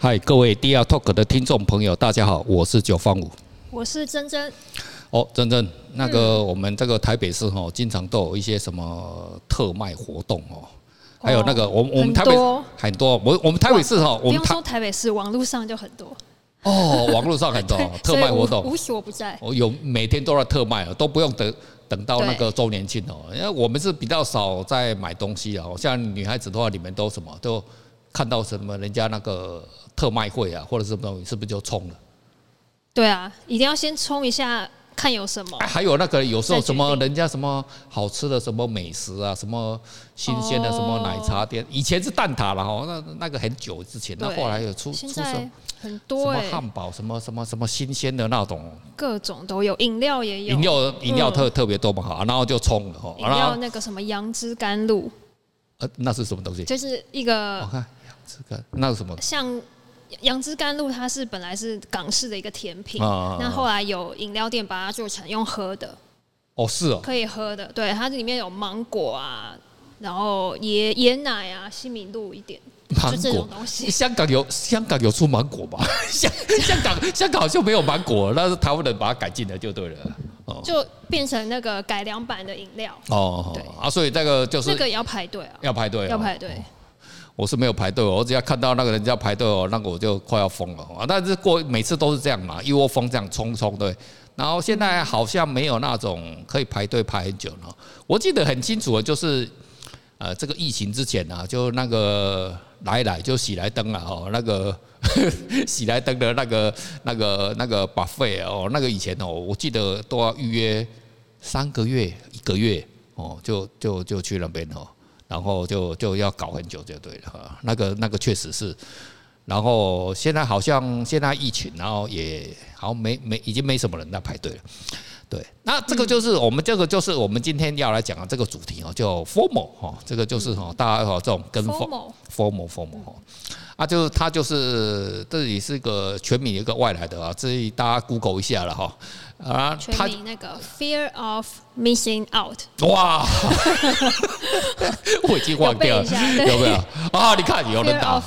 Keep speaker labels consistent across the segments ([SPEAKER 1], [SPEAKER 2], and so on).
[SPEAKER 1] 嗨，各位 DR Talk 的听众朋友，大家好，我是九方五，
[SPEAKER 2] 我是珍珍。
[SPEAKER 1] 哦，珍珍，那个我们这个台北市哈，经常都有一些什么特卖活动哦，还有那个我我们台北很多，我我们台北市哈，我
[SPEAKER 2] 们说台北市，网络上就很多。
[SPEAKER 1] 哦，网络上很多 特卖活动，
[SPEAKER 2] 无所不在。
[SPEAKER 1] 哦，有每天都在特卖，都不用等等到那个周年庆哦，因为我们是比较少在买东西哦，像女孩子的话，你们都什么都。看到什么人家那个特卖会啊，或者什么东西，是不是就冲了？
[SPEAKER 2] 对啊，一定要先冲一下，看有什么。
[SPEAKER 1] 还有那个有时候什么人家什么好吃的什么美食啊，什么新鲜的什么奶茶店，以前是蛋挞了哈，那那个很久之前，那后来有出出什么
[SPEAKER 2] 很多
[SPEAKER 1] 什么汉堡，什么什么什么新鲜的那种，
[SPEAKER 2] 各种都有，饮料也有，
[SPEAKER 1] 饮料饮料特特别多嘛哈，然后就冲了哈。
[SPEAKER 2] 饮料那个什么杨枝甘露，
[SPEAKER 1] 呃，那是什么东西？
[SPEAKER 2] 就是一个。
[SPEAKER 1] 这个那是什么？
[SPEAKER 2] 像杨枝甘露，它是本来是港式的一个甜品，那后来有饮料店把它做成用喝的。
[SPEAKER 1] 哦，是哦，
[SPEAKER 2] 可以喝的。对，它这里面有芒果啊，然后椰椰奶啊，西米露一点，就这种东西。
[SPEAKER 1] 香港有香港有出芒果吗？香香港香港好像没有芒果，那是台湾人把它改进了就对了。哦，
[SPEAKER 2] 就变成那个改良版的饮料。
[SPEAKER 1] 哦，对啊，所以这个就是
[SPEAKER 2] 这个也要排队啊，
[SPEAKER 1] 要排队，
[SPEAKER 2] 要排队。
[SPEAKER 1] 我是没有排队哦，我只要看到那个人家排队哦，那个我就快要疯了啊！但是过每次都是这样嘛，一窝蜂这样冲冲对。然后现在好像没有那种可以排队排很久了。我记得很清楚的就是，呃，这个疫情之前啊，就那个来来就喜来登了哦，那个 喜来登的那个那个那个 buffet 哦，那个以前哦，我记得都要预约三个月一个月哦，就就就去那边哦。然后就就要搞很久就对了哈，那个那个确实是，然后现在好像现在疫情，然后也好像没没已经没什么人在排队了，对，那这个就是我们这个就是我们今天要来讲的这个主题哦，叫 formal 哈，这个就是哈大家哈这种跟风 FOMO FOMO 哈。啊，就是他就是这里是一个全名一个外来的啊，这里大家 Google 一下了哈。啊，
[SPEAKER 2] 全名那个 Fear of Missing Out。
[SPEAKER 1] 哇，我已经忘掉了，有没有？啊，你看有人打啊，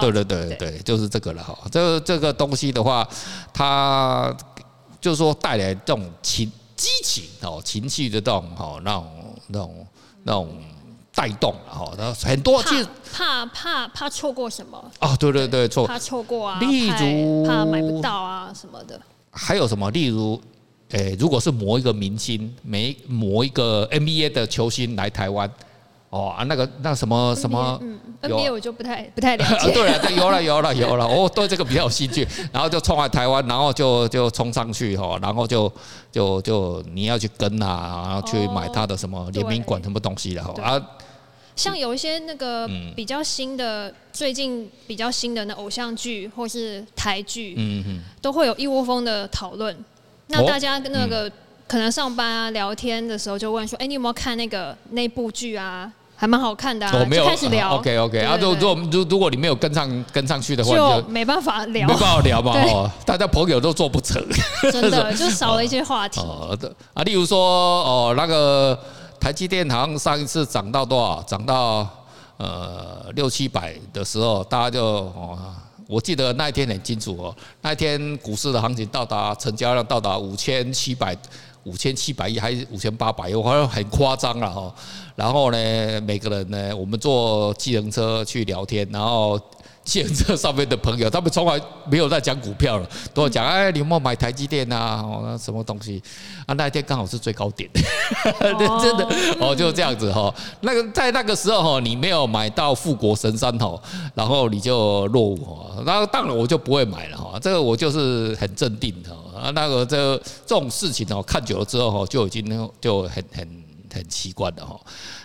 [SPEAKER 1] 对对对对，就是这个了哈。这这个东西的话，它就是说带来这种情激情哦，情绪的这种哈，那种那种那种。带动了哈，然后很多其实
[SPEAKER 2] 怕怕怕错过什么
[SPEAKER 1] 哦，对对对，错
[SPEAKER 2] 怕错过啊，
[SPEAKER 1] 例如
[SPEAKER 2] 怕买不到啊什么的，
[SPEAKER 1] 还有什么？例如，诶，如果是某一个明星，每某一个 NBA 的球星来台湾，哦啊，那个那什么什么，
[SPEAKER 2] 嗯，NBA 我就不太不太了解。
[SPEAKER 1] 对了，有了有了有了，我对这个比较有兴趣，然后就冲来台湾，然后就就冲上去哈，然后就就就你要去跟啊，然后去买他的什么联名馆什么东西了哈啊。
[SPEAKER 2] 像有一些那个比较新的，最近比较新的那偶像剧或是台剧，都会有一窝蜂的讨论。那大家那个可能上班啊聊天的时候就问说：“哎，你有没有看那个那部剧啊？还蛮好看的啊。”就开始聊。
[SPEAKER 1] OK OK 啊，如如如如果你没有跟上跟上去的话，
[SPEAKER 2] 就没办法聊，
[SPEAKER 1] 没办法聊嘛。哦，大家朋友都做不成，
[SPEAKER 2] 真的 就少了一些话题。
[SPEAKER 1] 哦，啊，例如说哦那个。台积电好像上一次涨到多少？涨到呃六七百的时候，大家就哦，我记得那一天很清楚哦，那一天股市的行情到达成交量到达五千七百五千七百亿还是五千八百亿，好像很夸张了哈。然后呢，每个人呢，我们坐计程车去聊天，然后。建设上面的朋友，他们从来没有在讲股票了，都讲哎，你有没有买台积电啊？哦，什么东西啊？那一天刚好是最高点，真的哦，就这样子哈。那个在那个时候哈，你没有买到富国神山哈，然后你就落伍哈。然后当然我就不会买了哈，这个我就是很镇定的啊。那个这这种事情哦，看久了之后哈，就已经就很很很习惯了哈。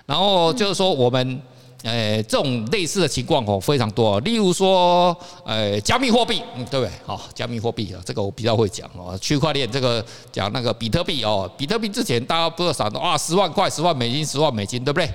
[SPEAKER 1] 然后就是说我们。诶，这种类似的情况哦非常多，例如说，诶，加密货币，嗯，对不对？好，加密货币啊，这个我比较会讲哦。区块链这个讲那个比特币哦，比特币之前大家不知道啥的啊，十万块，十万美金，十万美金，对不对？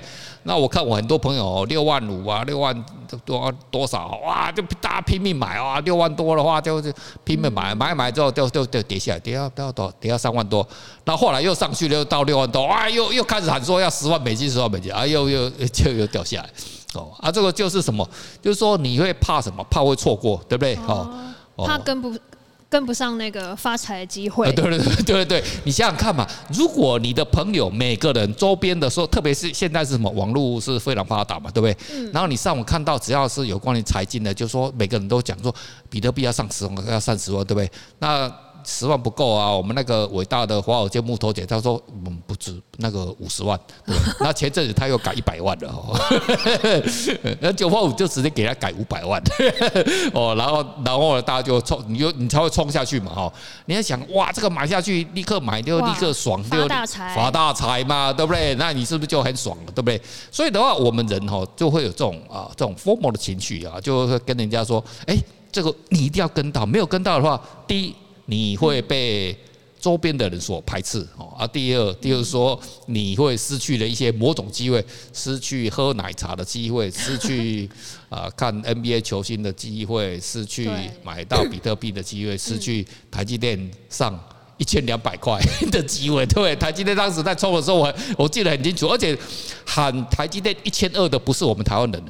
[SPEAKER 1] 那我看我很多朋友六万五啊，六万多多少哇，就大家拼命买啊，六万多的话就是拼命买，买买之后就就就跌下来，跌到跌到多跌到三万多，那后来又上去了，又到六万多，哇，又又开始喊说要十万美金，十万美金，啊，又又就又掉下来。哦啊，这个就是什么？就是说你会怕什么？怕会错过，对不对？哦，
[SPEAKER 2] 怕跟不。跟不上那个发财的机会。
[SPEAKER 1] 对对对对对，你想想看嘛，如果你的朋友每个人周边的时候，特别是现在是什么网络是非常发达嘛，对不对？嗯。然后你上网看到只要是有关于财经的，就说每个人都讲说比特币要上十万，要上十万，对不对？那。十万不够啊！我们那个伟大的华尔街木头姐，她说我们不止那个五十万，那前阵子他又改一百万了哦，那九八五就直接给他改五百万 哦，然后然后大家就冲，你就你才会冲下去嘛哈！你要想哇，这个买下去立刻买就立刻爽，就
[SPEAKER 2] 发大财，
[SPEAKER 1] 发大财嘛，对不对？那你是不是就很爽了，对不对？所以的话，我们人哈就会有这种啊这种 FOMO 的情绪啊，就会跟人家说，哎，这个你一定要跟到，没有跟到的话，第一。你会被周边的人所排斥哦，啊，第二，第二说你会失去了一些某种机会，失去喝奶茶的机会，失去 啊看 NBA 球星的机会，失去买到比特币的机会，失去台积电上一千两百块 的机会。对，台积电当时在冲的时候，我我记得很清楚，而且喊台积电一千二的不是我们台湾人，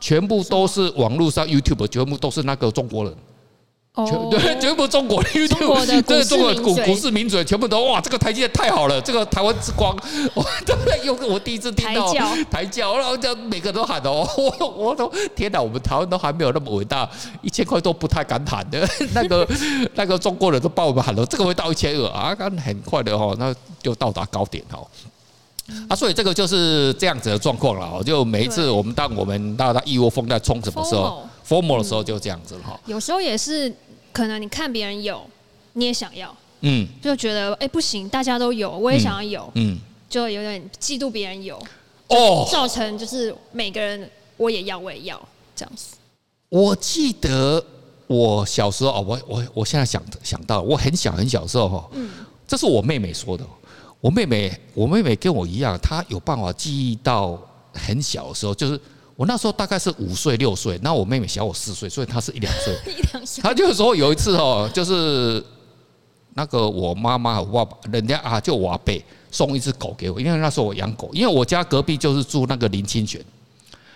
[SPEAKER 1] 全部都是网络上 YouTube，全部都是那个中国人。全对，全部中国的 YouTube，这个中国股股市名嘴全部都哇，这个台积电太好了，这个台湾之光，我对不对？又我第一次听到台教，然后就每个都喊哦，我 我都天哪，我们台湾都还没有那么伟大，一千块都不太敢喊的，那个那个中国人都帮我们喊了，这个会到一千二啊，刚很快的哦，那就到达高点哦。啊，所以这个就是这样子的状况了，就每一次我们当我们大家一窝蜂在冲什么时候，FOMO 的时候就这样子了哈。
[SPEAKER 2] 有时候也是。可能你看别人有，你也想要，嗯，就觉得哎、欸、不行，大家都有，我也想要有，嗯，就有点嫉妒别人有，哦，造成就是每个人我也要，我也要这样子。
[SPEAKER 1] 我记得我小时候哦，我我我现在想想到，我很小很小的时候哈，嗯，这是我妹妹说的，我妹妹我妹妹跟我一样，她有办法记忆到很小的时候，就是。我那时候大概是五岁六岁，那我妹妹小我四岁，所以她是一两岁。一两岁。她就是说有一次哦，就是那个我妈妈我爸爸，人家啊就我阿伯送一只狗给我，因为那时候我养狗，因为我家隔壁就是住那个林清玄，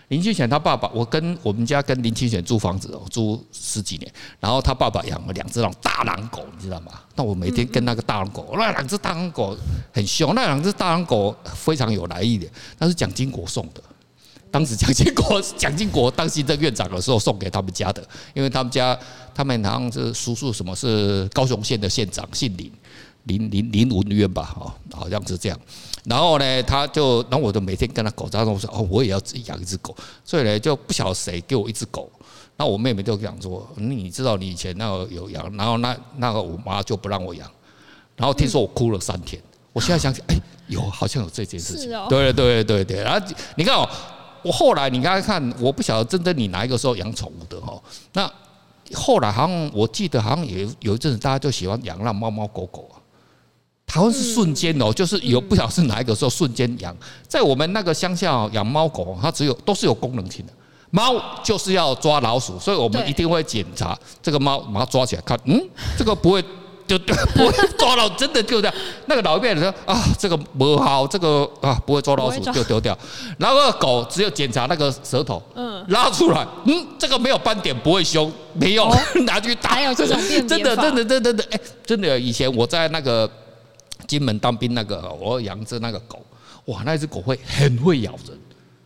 [SPEAKER 1] 林清玄他爸爸，我跟我们家跟林清玄租房子哦，租十几年，然后他爸爸养了两只那种大狼狗，你知道吗？那我每天跟那个大狼狗，那两只大狼狗很凶，那两只大狼狗非常有来意的，那是蒋经国送的。当时蒋经国，蒋经国当行政院长的时候送给他们家的，因为他们家他们好像是叔叔什么是高雄县的县长，姓林，林林林文渊吧，哦，好像是这样。然后呢，他就，然后我就每天跟他狗当中说，哦，我也要自己养一只狗，所以呢，就不晓得谁给我一只狗。然后我妹妹就讲说，你知道你以前那个有养，然后那那个我妈就不让我养，然后听说我哭了三天。我现在想起，哎，有好像有这件事情，对对对对，然后你看哦。我后来你刚才看，我不晓得真正你哪一个时候养宠物的哈？那后来好像我记得好像有有一阵子大家就喜欢养那猫猫狗狗啊。台湾是瞬间哦，就是有不晓得是哪一个时候瞬间养。在我们那个乡下养猫狗，它只有都是有功能性的。猫就是要抓老鼠，所以我们一定会检查这个猫，把它抓起来看，嗯，这个不会。就不会抓老，真的丢掉。那个老一辈人说啊，这个不好，这个啊不会抓老鼠就丢掉。然后狗只有检查那个舌头，嗯，拉出来，嗯，这个没有斑点，不会凶，没有 拿去打。
[SPEAKER 2] 还有这种辨别法？
[SPEAKER 1] 真的，真的，真的，哎，真的，以前我在那个金门当兵，那个我养只那个狗，哇，那只狗会很会咬人，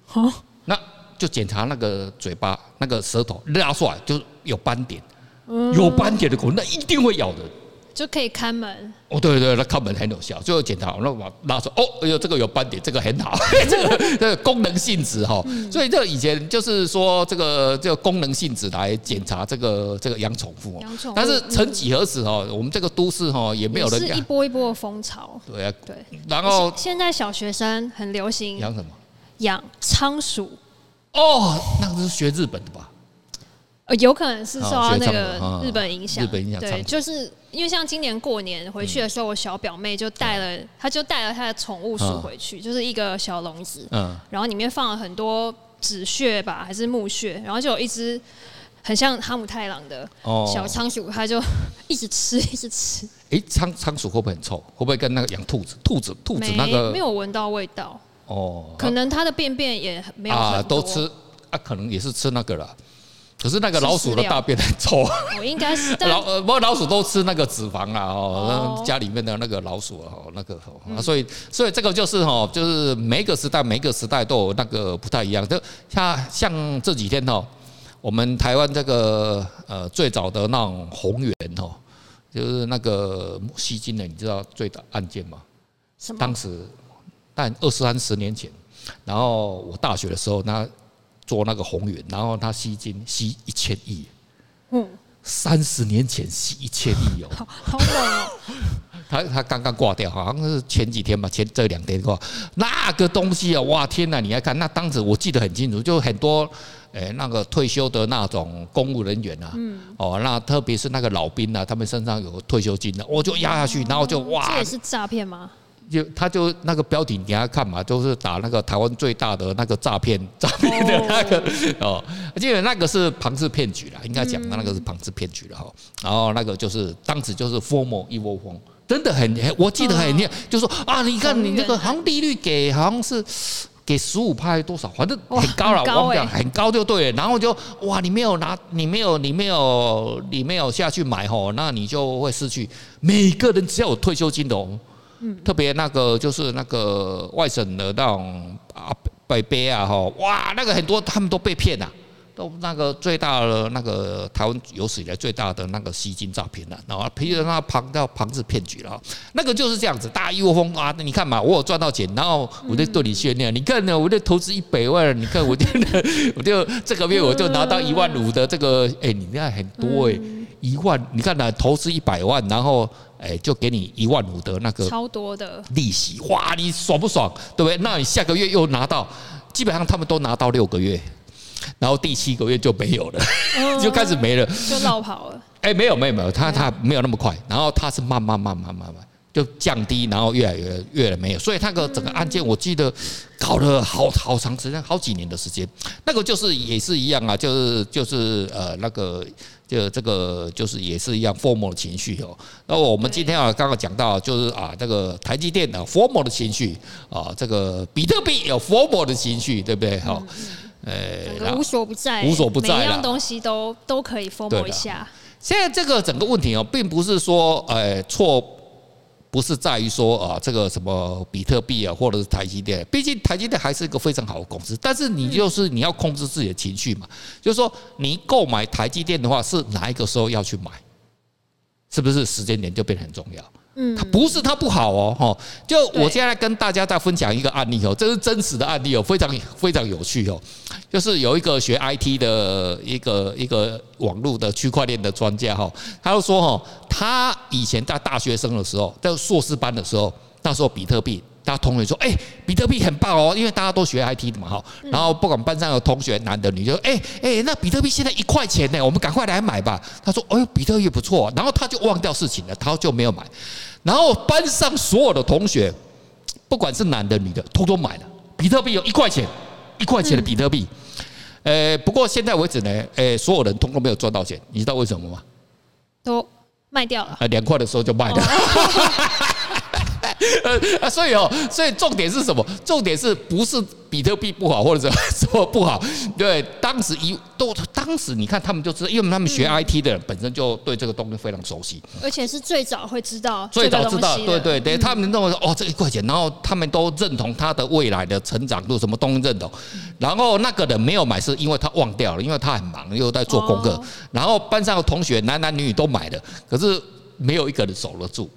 [SPEAKER 1] 好，那就检查那个嘴巴，那个舌头拉出来就有斑点，有斑点的狗那一定会咬人。
[SPEAKER 2] 就可以看门
[SPEAKER 1] 哦，对对，那看门很有效。最后检查，那我拉出，哦，哎呦，这个有斑点，这个很好，这 个这个功能性质哈。所以这以前就是说，这个这个功能性质来检查这个这个养宠物。养宠物。但是曾几何时哈，我们这个都市哈也没有人养。
[SPEAKER 2] 是一波一波的风潮。
[SPEAKER 1] 对啊，
[SPEAKER 2] 对。
[SPEAKER 1] 然后
[SPEAKER 2] 现在小学生很流行
[SPEAKER 1] 养什么？
[SPEAKER 2] 养仓鼠。
[SPEAKER 1] 哦，那个是学日本的吧？
[SPEAKER 2] 呃，有可能是受到那个日本影响，
[SPEAKER 1] 日本影响，
[SPEAKER 2] 对，就是因为像今年过年回去的时候，我小表妹就带了，她就带了她的宠物鼠回去，就是一个小笼子，嗯，然后里面放了很多纸屑吧，还是木屑，然后就有一只很像哈姆太郎的小仓鼠，它就 一直吃，一直吃。
[SPEAKER 1] 哎，仓仓鼠会不会很臭？会不会跟那个养兔子？兔子兔子那个
[SPEAKER 2] 没有闻到味道。哦，可能它的便便也没有啊，
[SPEAKER 1] 都吃。啊，可能也是吃那个了。可是那个老鼠的大便很臭，
[SPEAKER 2] 我应该是
[SPEAKER 1] 老呃，不过老鼠都吃那个脂肪啦哦，家里面的那个老鼠哦，那个哦，所以所以这个就是哈，就是每个时代每个时代都有那个不太一样。就像像这几天哦，我们台湾这个呃最早的那种红源哦，就是那个吸金的，你知道最大案件
[SPEAKER 2] 吗？
[SPEAKER 1] 当时但二三十年前，然后我大学的时候那。做那个鸿源，然后他吸金吸一千亿，嗯，三十年前吸一千亿哦，
[SPEAKER 2] 好猛哦！
[SPEAKER 1] 他他刚刚挂掉，好像是前几天吧，前这两天挂那个东西啊，哇天哪！你来看，那当时我记得很清楚，就很多诶那个退休的那种公务人员啊，嗯，哦，那特别是那个老兵啊，他们身上有退休金的，我就压下去，然后就哇，
[SPEAKER 2] 这也是诈骗吗？
[SPEAKER 1] 就他就那个标题你给他看嘛，就是打那个台湾最大的那个诈骗 诈骗的那个哦，我记得那个是庞氏骗局啦，应该讲那个是庞氏骗局了哈。然后那个就是当时就是 FOMO 一窝蜂，真的很，我记得很厉害，就说啊，你看你那个好像利率给好像是给十五派多少，反正很高了，我跟你讲很高就对了。然后就哇，你没有拿，你没有，你没有，你没有下去买吼，那你就会失去。每个人只要有退休金的哦。特别那个就是那个外省的那种啊北北啊哈哇那个很多他们都被骗了，都那个最大的那个台湾有史以来最大的那个吸金诈骗了，然后譬如那庞叫庞氏骗局了，那个就是这样子，大一窝蜂啊，你看嘛，我有赚到钱，然后我就对你炫耀，你看呢，我就投资一百万，你看我就 我就这个月我就拿到一万五的这个，哎，你看很多哎，一万，你看呢，投资一百万，然后。哎，就给你一万五的那个超多的利息，哇，你爽不爽？对不对？那你下个月又拿到，基本上他们都拿到六个月，然后第七个月就没有了，就开始没了，
[SPEAKER 2] 就落跑了。
[SPEAKER 1] 哎，没有没有没有，他他没有那么快，然后他是慢慢慢慢慢慢就降低，然后越来越越来没有，所以那个整个案件我记得搞了好好长时间，好几年的时间，那个就是也是一样啊，就是就是呃那个。就这个就是也是一样 formal 的情绪哦。那我们今天啊刚刚讲到就是啊这个台积电的 formal 的情绪啊，这个比特币有 formal 的情绪，对不对？哈，
[SPEAKER 2] 呃，无所不在，
[SPEAKER 1] 无所不在，
[SPEAKER 2] 每样东西都都可以 formal 一下。
[SPEAKER 1] 现在这个整个问题哦，并不是说呃错。不是在于说啊，这个什么比特币啊，或者是台积电，毕竟台积电还是一个非常好的公司。但是你就是你要控制自己的情绪嘛，就是说你购买台积电的话，是哪一个时候要去买？是不是时间点就变得很重要？嗯，他不是他不好哦，哈，就我现在跟大家再分享一个案例哦，这是真实的案例哦，非常非常有趣哦，就是有一个学 IT 的一个一个网络的区块链的专家哈，他就说哈，他以前在大学生的时候，在硕士班的时候，那时候比特币。大家同学说：“哎，比特币很棒哦，因为大家都学 IT 的嘛，哈。然后不管班上有同学，男的女的，哎哎，那比特币现在一块钱呢，我们赶快来买吧。”他说：“哎呦，比特币不错。”然后他就忘掉事情了，他就没有买。然后班上所有的同学，不管是男的女的，通通买了比特币，有一块钱，一块钱的比特币。呃，不过现在为止呢，哎，所有人通通没有赚到钱，你知道为什么吗？
[SPEAKER 2] 都卖掉了。
[SPEAKER 1] 啊，两块的时候就卖掉了。呃啊，所以哦，所以重点是什么？重点是不是比特币不好，或者 什么不好？对，当时一都，当时你看他们就知道，因为他们学 IT 的人本身就对这个东西非常熟悉，
[SPEAKER 2] 而且是最早会知道，
[SPEAKER 1] 最早知道，对对对，他们认为说哦，这一块钱，然后他们都认同他的未来的成长度，什么东西认同。然后那个人没有买，是因为他忘掉了，因为他很忙，又在做功课。然后班上的同学男男女女都买了，可是。没有一个人守得住，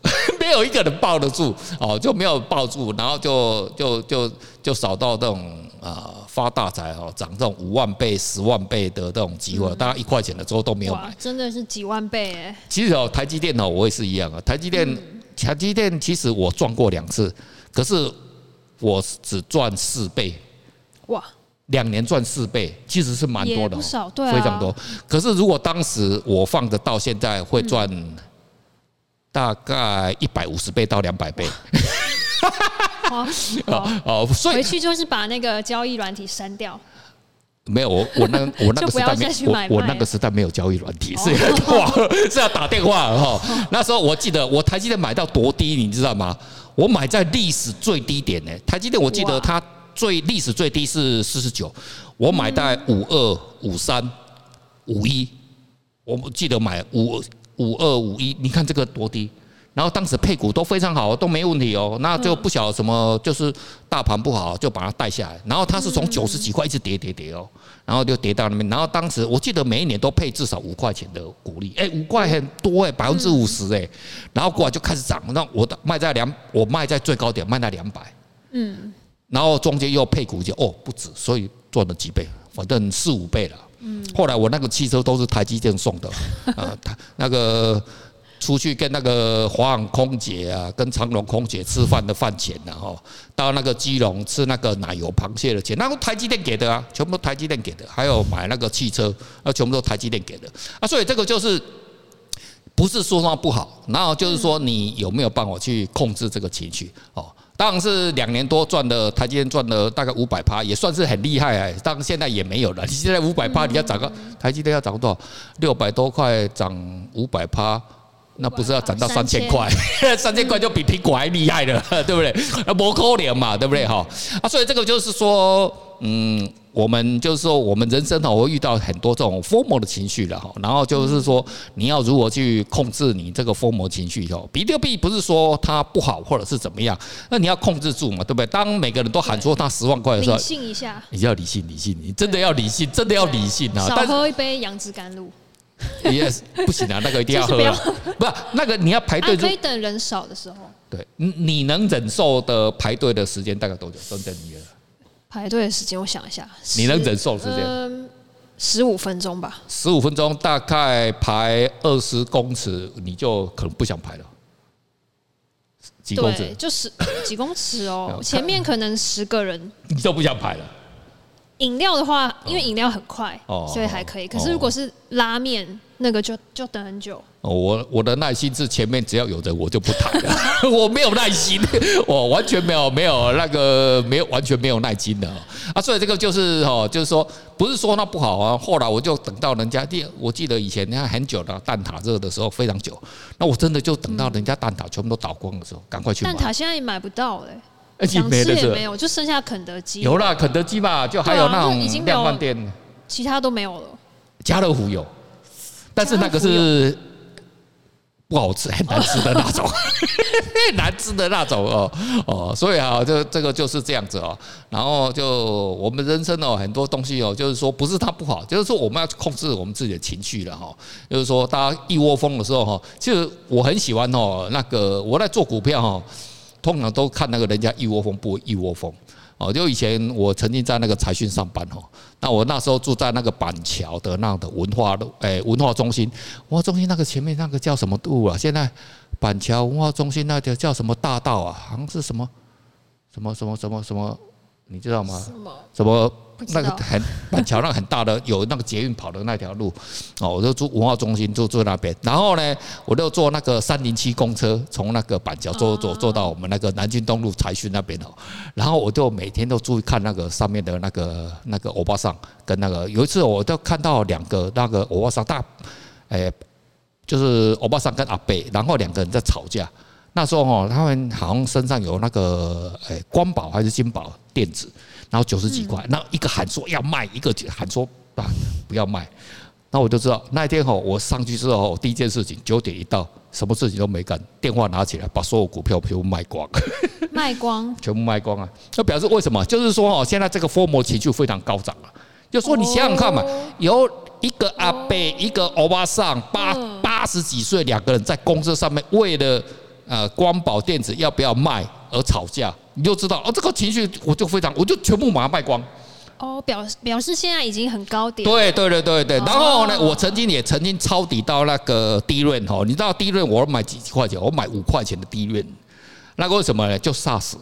[SPEAKER 1] 没有一个人抱得住，哦，就没有抱住，然后就就就就少到这种啊发大财哦，涨这种五万倍、十万倍的这种机会，大家一块钱的时候都没有买，
[SPEAKER 2] 真的是几万倍哎。
[SPEAKER 1] 其实哦，台积电哦，我也是一样啊。台积电，台积电其实我赚过两次，可是我只赚四倍。哇，两年赚四倍，其实是蛮多的，
[SPEAKER 2] 不少，对，
[SPEAKER 1] 非常多。可是如果当时我放着到现在会赚。大概一百五十倍到两百倍，
[SPEAKER 2] 哦哦，所以回去就是把那个交易软体删掉。
[SPEAKER 1] 没有，我我那我那个 时代没我我那个时代没有交易软体，是要哇是要打电话哈。那时候我记得我台积电买到多低，你知道吗？我买在历史最低点呢。台积电我记得它最历史最低是四十九，我买在五二五三五一，我记得买五五二五一，你看这个多低。然后当时配股都非常好，都没问题哦。那就不晓得什么，就是大盘不好，就把它带下来。然后它是从九十几块一直跌跌跌哦，然后就跌到那边。然后当时我记得每一年都配至少五块钱的股利，哎，五块很多哎，百分之五十哎。然后过来就开始涨，那我卖在两，我卖在最高点卖在两百，嗯。然后中间又配股就哦不止，所以赚了几倍，反正四五倍了。嗯。后来我那个汽车都是台积电送的，啊，他那个。出去跟那个华航空姐啊，跟长隆空姐吃饭的饭钱然后到那个基隆吃那个奶油螃蟹的钱，那个台积电给的啊，全部都台积电给的，还有买那个汽车，那全部都台积电给的啊，所以这个就是不是说它不好，然后就是说你有没有办法去控制这个情绪哦？当然是两年多赚的台积电赚了大概五百趴，也算是很厉害哎，当然现在也没有了，你 现在五百趴你要涨个台积电要涨多少？六百多块涨五百趴。那不是要涨到三千块？三千块就比苹果还厉害了，对不对？那不可怜嘛，对不对？哈啊，所以这个就是说，嗯，我们就是说，我们人生哦会遇到很多这种 FOMO 的情绪的哈。然后就是说，你要如何去控制你这个 FOMO 情绪？哦，比特币不是说它不好或者是怎么样，那你要控制住嘛，对不对？当每个人都喊说他十万块的时候，理
[SPEAKER 2] 性一下，
[SPEAKER 1] 你要理性，理性，你真的要理性，真的要理性啊！
[SPEAKER 2] 少喝一杯杨枝甘露。
[SPEAKER 1] Yes，不行啊，那个一定要喝 啊，不，那个你要排队，
[SPEAKER 2] 可以等人少的时候。
[SPEAKER 1] 对，你能忍受的排队的时间大概多久？等等你了。
[SPEAKER 2] 排队的时间，我想一下，
[SPEAKER 1] 你能忍受时间？嗯，
[SPEAKER 2] 十五分钟吧。
[SPEAKER 1] 十五分钟，大概排二十公尺，你就可能不想排了。几公尺？
[SPEAKER 2] 就是几公尺哦，前面可能十个人，
[SPEAKER 1] 你就不想排了。
[SPEAKER 2] 饮料的话，因为饮料很快，所以还可以。可是如果是拉面，那个就就等很久。
[SPEAKER 1] 我我的耐心是前面只要有人我就不谈了，我没有耐心，我完全没有没有那个没有完全没有耐心的啊。所以这个就是哦，就是说不是说那不好啊。后来我就等到人家第，我记得以前你看很久的蛋挞热的时候非常久，那我真的就等到人家蛋挞全部都倒光的时候，赶快去买。
[SPEAKER 2] 蛋挞现在也买不到嘞。想吃也没有，就剩下肯德基。
[SPEAKER 1] 有啦肯德基吧，就还有那种量贩店，
[SPEAKER 2] 其他都没有了。
[SPEAKER 1] 家乐福有，但是那个是不好吃，很难吃的那种，很难吃的那种哦哦，所以啊，这这个就是这样子哦。然后就我们人生哦，很多东西哦，就是说不是它不好，就是说我们要控制我们自己的情绪了哈。就是说大家一窝蜂的时候哈，其实我很喜欢哦，那个我在做股票哈。通常都看那个人家一窝蜂不一窝蜂哦，就以前我曾经在那个财讯上班哦，那我那时候住在那个板桥的那样的文化路，哎，文化中心，文化中心那个前面那个叫什么路啊？现在板桥文化中心那条叫什么大道啊？好像是什么什么什么什么什么，你知道吗？什么？那个很板桥那个很大的有那个捷运跑的那条路哦，我就住文化中心，就住那边。然后呢，我就坐那个三零七公车，从那个板桥坐坐坐到我们那个南京东路财讯那边哦。然后我就每天都注意看那个上面的那个那个欧巴桑跟那个有一次我都看到两个那个欧巴桑大，哎，就是欧巴桑跟阿贝，然后两个人在吵架。那时候哦，他们好像身上有那个哎光宝还是金宝电子。然后九十几块，那一个喊说要卖，一个喊说啊不要卖，那我就知道那一天吼，我上去之后，第一件事情九点一到，什么事情都没干，电话拿起来把所有股票全部卖光，
[SPEAKER 2] 卖光，
[SPEAKER 1] 全部卖光啊！那表示为什么？就是说哦，现在这个 FOMO 情绪非常高涨啊。就说你想想看嘛，有一个阿伯，一个欧巴桑，八八十几岁，两个人在公车上面为了呃光宝电子要不要卖而吵架。你就知道哦，这个情绪我就非常，我就全部把它卖光。
[SPEAKER 2] 哦，表表示现在已经很高点。
[SPEAKER 1] 对对对对对。然后呢，我曾经也曾经抄底到那个低润哦，你知道低润我买几块钱？我买五块钱的低润，那个为什么呢？就 SARS。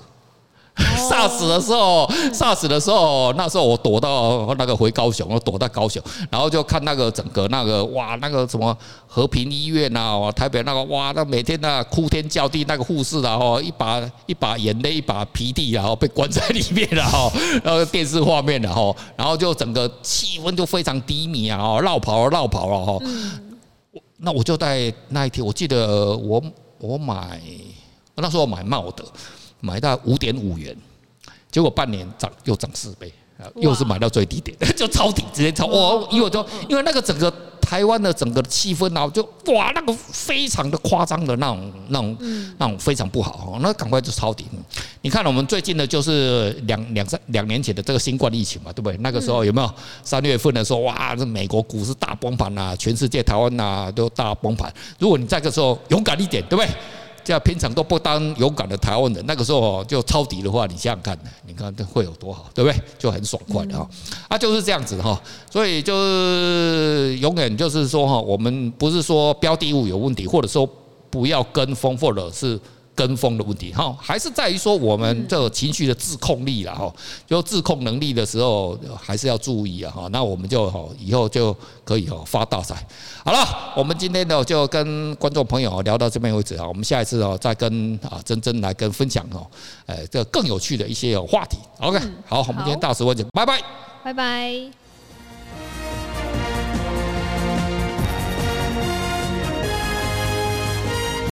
[SPEAKER 1] SARS 的时候，SARS 的时候，那时候我躲到那个回高雄，我躲到高雄，然后就看那个整个那个哇，那个什么和平医院呐，台北那个哇，那每天那哭天叫地那个护士啊，哦，一把一把眼泪一把鼻涕然后被关在里面了哈，那个电视画面然后，然后就整个气氛就非常低迷啊，哦，绕跑了，落跑了哈。那我就在那一天，我记得我我买那时候我买茂德。买到五点五元，结果半年涨又涨四倍，又是买到最低点，就抄底直接抄。哇！因为就因为那个整个台湾的整个气氛啊，就哇那个非常的夸张的那种那种那种非常不好哦，那赶快就抄底。你看我们最近的就是两两三两年前的这个新冠疫情嘛，对不对？那个时候有没有三月份的时候哇，这美国股市大崩盘呐，全世界台湾呐都大崩盘。如果你在这个时候勇敢一点，对不对？这样平常都不当勇敢的台湾人，那个时候就抄底的话，你想想看，你看这会有多好，对不对？就很爽快的哈，啊，就是这样子哈，所以就是永远就是说哈，我们不是说标的物有问题，或者说不要跟风，或者是。跟风的问题哈，还是在于说我们这个情绪的自控力了哈，就自控能力的时候还是要注意啊哈。那我们就哈以后就可以哈发大财。好了，我们今天呢就跟观众朋友聊到这边为止啊。我们下一次哦再跟啊珍珍来跟分享哦，哎这更有趣的一些话题。OK，好，我们今天到此为止，拜拜，
[SPEAKER 2] 拜拜。